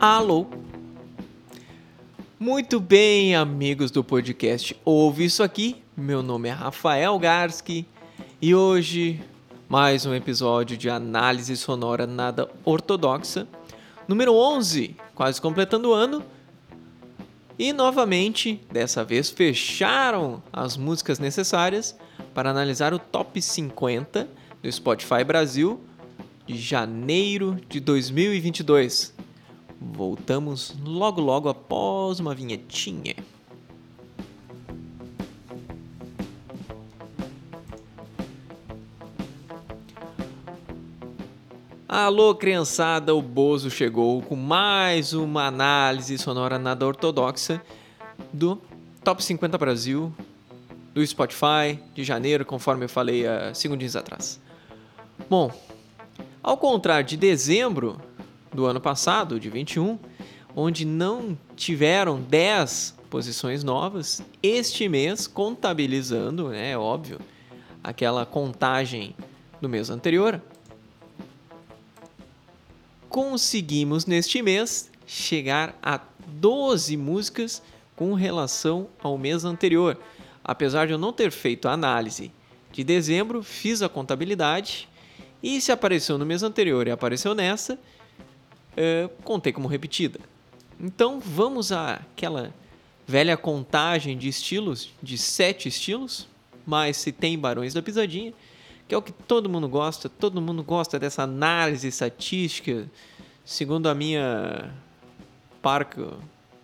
Alô? Muito bem, amigos do podcast Ouve Isso Aqui. Meu nome é Rafael Garski e hoje mais um episódio de análise sonora nada ortodoxa, número 11, quase completando o ano. E novamente, dessa vez fecharam as músicas necessárias para analisar o top 50 do Spotify Brasil de janeiro de 2022. Voltamos logo logo após uma vinhetinha. Alô, criançada, o Bozo chegou com mais uma análise sonora nada ortodoxa do Top 50 Brasil do Spotify de janeiro, conforme eu falei há segundinhos atrás. Bom, ao contrário de dezembro, do ano passado, de 21, onde não tiveram 10 posições novas, este mês, contabilizando, né, é óbvio, aquela contagem do mês anterior, conseguimos neste mês chegar a 12 músicas com relação ao mês anterior. Apesar de eu não ter feito a análise de dezembro, fiz a contabilidade e se apareceu no mês anterior e apareceu nessa, é, contei como repetida. Então vamos àquela velha contagem de estilos, de sete estilos, mas se tem Barões da Pisadinha, que é o que todo mundo gosta, todo mundo gosta dessa análise estatística, segundo a minha parca,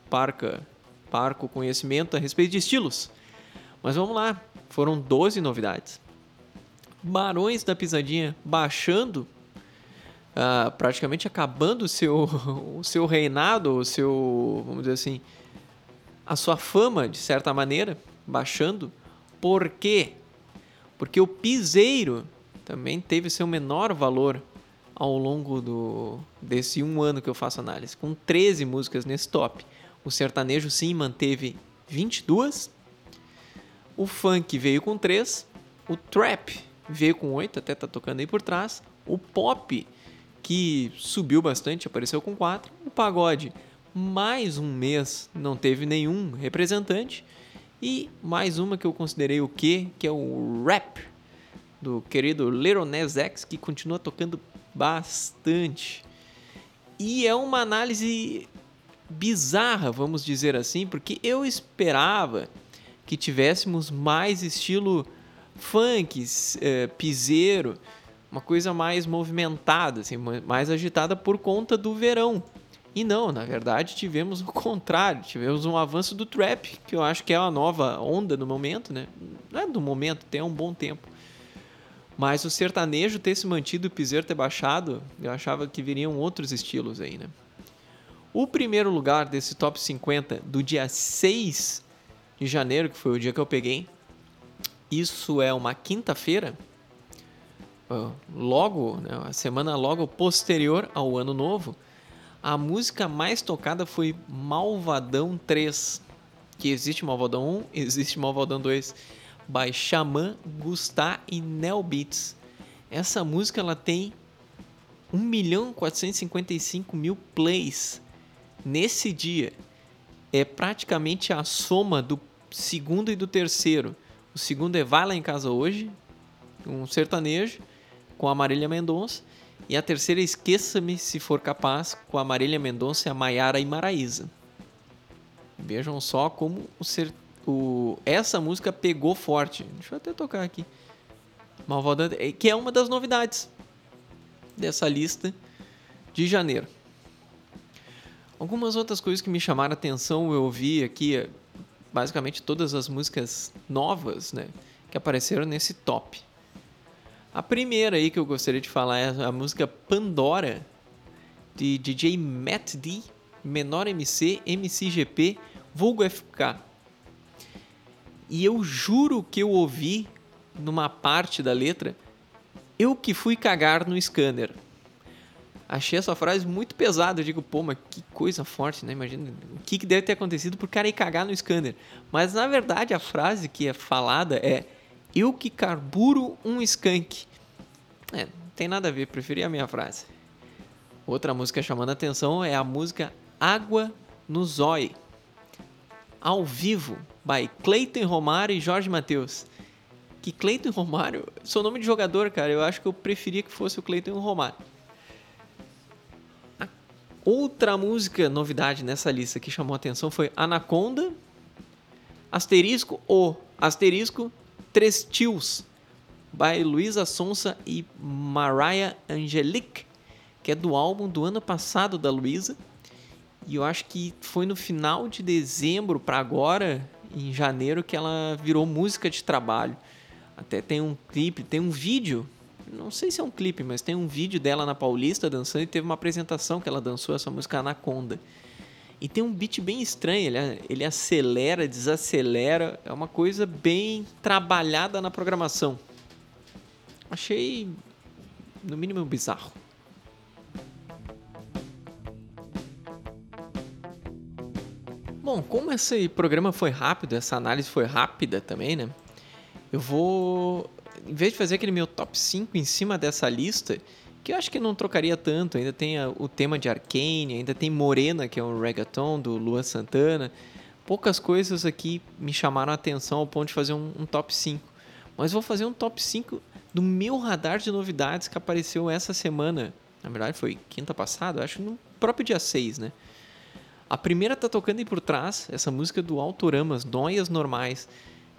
parca, parco conhecimento a respeito de estilos. Mas vamos lá, foram 12 novidades. Barões da Pisadinha baixando uh, praticamente acabando o seu, o seu reinado, o seu, vamos dizer assim, a sua fama, de certa maneira, baixando. Por quê? Porque o piseiro também teve seu menor valor ao longo do, desse um ano que eu faço análise, com 13 músicas nesse top. O sertanejo sim manteve 22, o funk veio com 3, o trap veio com 8, até tá tocando aí por trás, o pop que subiu bastante, apareceu com quatro. O pagode, mais um mês, não teve nenhum representante. E mais uma que eu considerei o quê? Que é o rap do querido Nas X, que continua tocando bastante. E é uma análise bizarra, vamos dizer assim, porque eu esperava que tivéssemos mais estilo funk, é, piseiro, uma coisa mais movimentada, assim, mais agitada por conta do verão. E não, na verdade tivemos o contrário, tivemos um avanço do trap, que eu acho que é a nova onda no momento, né? Não é do momento, tem um bom tempo. Mas o sertanejo ter se mantido e o piseiro ter baixado, eu achava que viriam outros estilos aí, né? O primeiro lugar desse top 50 do dia 6 de janeiro, que foi o dia que eu peguei, isso é uma quinta-feira, logo, né, a semana logo posterior ao ano novo, a música mais tocada foi Malvadão 3. Que existe Malvadão 1, existe Malvadão 2. By Xamã, Gustá e Nel Beats. Essa música ela tem 1 milhão 455 mil plays nesse dia. É praticamente a soma do segundo e do terceiro. O segundo é Vai Lá em Casa Hoje, um sertanejo com a Marília Mendonça. E a terceira, Esqueça-me se for capaz, com a Marília Mendonça e a Maiara Imaraíza. Vejam só como o ser, o, essa música pegou forte. Deixa eu até tocar aqui. Malvadão, é, que é uma das novidades dessa lista de janeiro. Algumas outras coisas que me chamaram a atenção, eu ouvi aqui basicamente todas as músicas novas, né, que apareceram nesse top. A primeira aí que eu gostaria de falar é a música Pandora, de DJ Matt D, Menor MC, MCGP, vulgo FK. E eu juro que eu ouvi numa parte da letra, eu que fui cagar no scanner. Achei essa frase muito pesada. Eu digo, pô, mas que coisa forte, né? Imagina o que, que deve ter acontecido por cara ir cagar no scanner. Mas na verdade a frase que é falada é eu que carburo um skunk. É, não tem nada a ver, preferi a minha frase. Outra música chamando a atenção é a música Água no Zói. Ao vivo, by Cleiton Romário e Jorge Matheus. Que Cleiton Romário, seu nome de jogador, cara, eu acho que eu preferia que fosse o Cleiton Romário. A outra música, novidade nessa lista que chamou a atenção foi Anaconda, asterisco ou asterisco Três Tios, by Luísa Sonsa e Mariah Angelique, que é do álbum do ano passado da Luísa. E eu acho que foi no final de dezembro para agora, em janeiro, que ela virou música de trabalho. Até tem um clipe, tem um vídeo, não sei se é um clipe, mas tem um vídeo dela na Paulista dançando e teve uma apresentação que ela dançou essa música Anaconda. E tem um beat bem estranho, ele, ele acelera, desacelera, é uma coisa bem trabalhada na programação. Achei, no mínimo, bizarro. Bom, como esse programa foi rápido, essa análise foi rápida também, né? Eu vou, em vez de fazer aquele meu top 5 em cima dessa lista, que eu acho que não trocaria tanto, ainda tem o tema de Arcane, ainda tem Morena, que é um reggaeton do Luan Santana. Poucas coisas aqui me chamaram a atenção ao ponto de fazer um, um top 5. Mas vou fazer um top 5 do meu radar de novidades que apareceu essa semana. Na verdade, foi quinta passada, acho no próprio dia 6, né? A primeira tá tocando aí por trás, essa música do Autoramas, Noias Normais,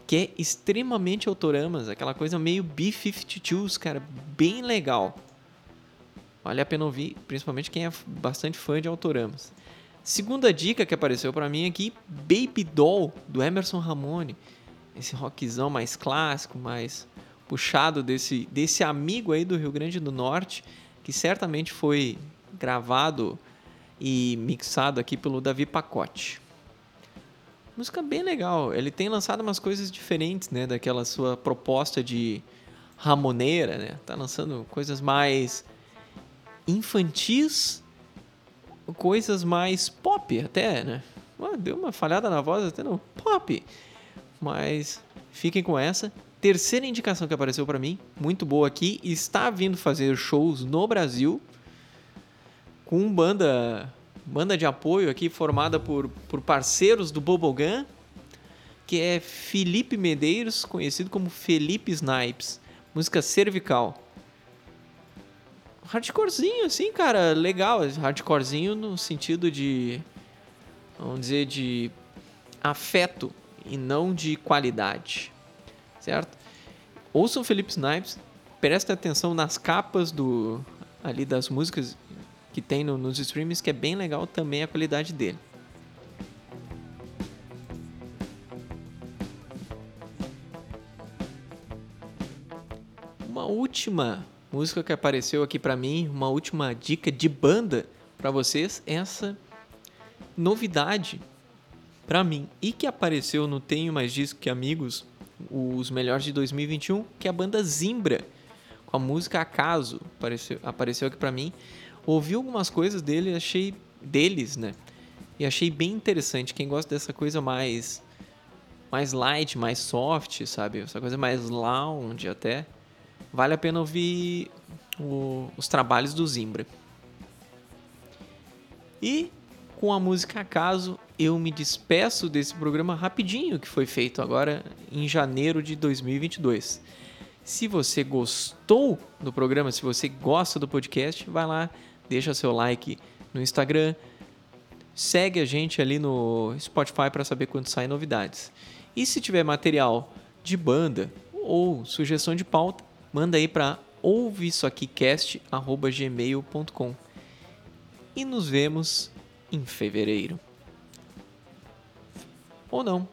que é extremamente Autoramas, aquela coisa meio B-52s, cara, bem legal. Vale a pena ouvir, principalmente quem é bastante fã de Autoramas. Segunda dica que apareceu para mim aqui, Baby Doll, do Emerson Ramone. Esse rockzão mais clássico, mais puxado desse, desse amigo aí do Rio Grande do Norte, que certamente foi gravado e mixado aqui pelo Davi Pacote. Música bem legal. Ele tem lançado umas coisas diferentes, né, daquela sua proposta de ramoneira, né? Tá lançando coisas mais infantis, coisas mais pop até, né? deu uma falhada na voz até no pop. Mas fiquem com essa. Terceira indicação que apareceu para mim, muito boa aqui, está vindo fazer shows no Brasil com banda banda de apoio aqui formada por, por parceiros do Bobogan, que é Felipe Medeiros, conhecido como Felipe Snipes, música cervical. Hardcorezinho, assim, cara, legal. Hardcorezinho no sentido de, vamos dizer, de afeto e não de qualidade, certo? Ouçam Felipe Snipes, prestem atenção nas capas do ali das músicas que tem no, nos streams, que é bem legal também a qualidade dele. Uma última música que apareceu aqui para mim, uma última dica de banda para vocês, essa novidade para mim e que apareceu no Tenho Mais Disco que Amigos, os melhores de 2021, que é a banda Zimbra, com a música Acaso, apareceu, apareceu aqui para mim ouvi algumas coisas dele, achei deles, né? E achei bem interessante. Quem gosta dessa coisa mais mais light, mais soft, sabe? Essa coisa mais lounge até. Vale a pena ouvir o, os trabalhos do Zimbra. E com a música Acaso, eu me despeço desse programa rapidinho que foi feito agora em janeiro de 2022. Se você gostou do programa, se você gosta do podcast, vai lá, deixa seu like no Instagram, segue a gente ali no Spotify para saber quando saem novidades. E se tiver material de banda ou sugestão de pauta, manda aí para ouveissoaquicast@gmail.com. E nos vemos em fevereiro. Ou não.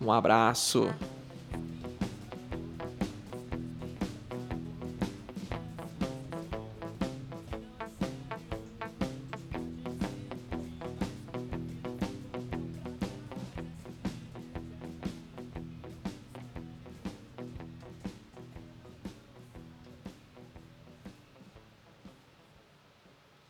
Um abraço.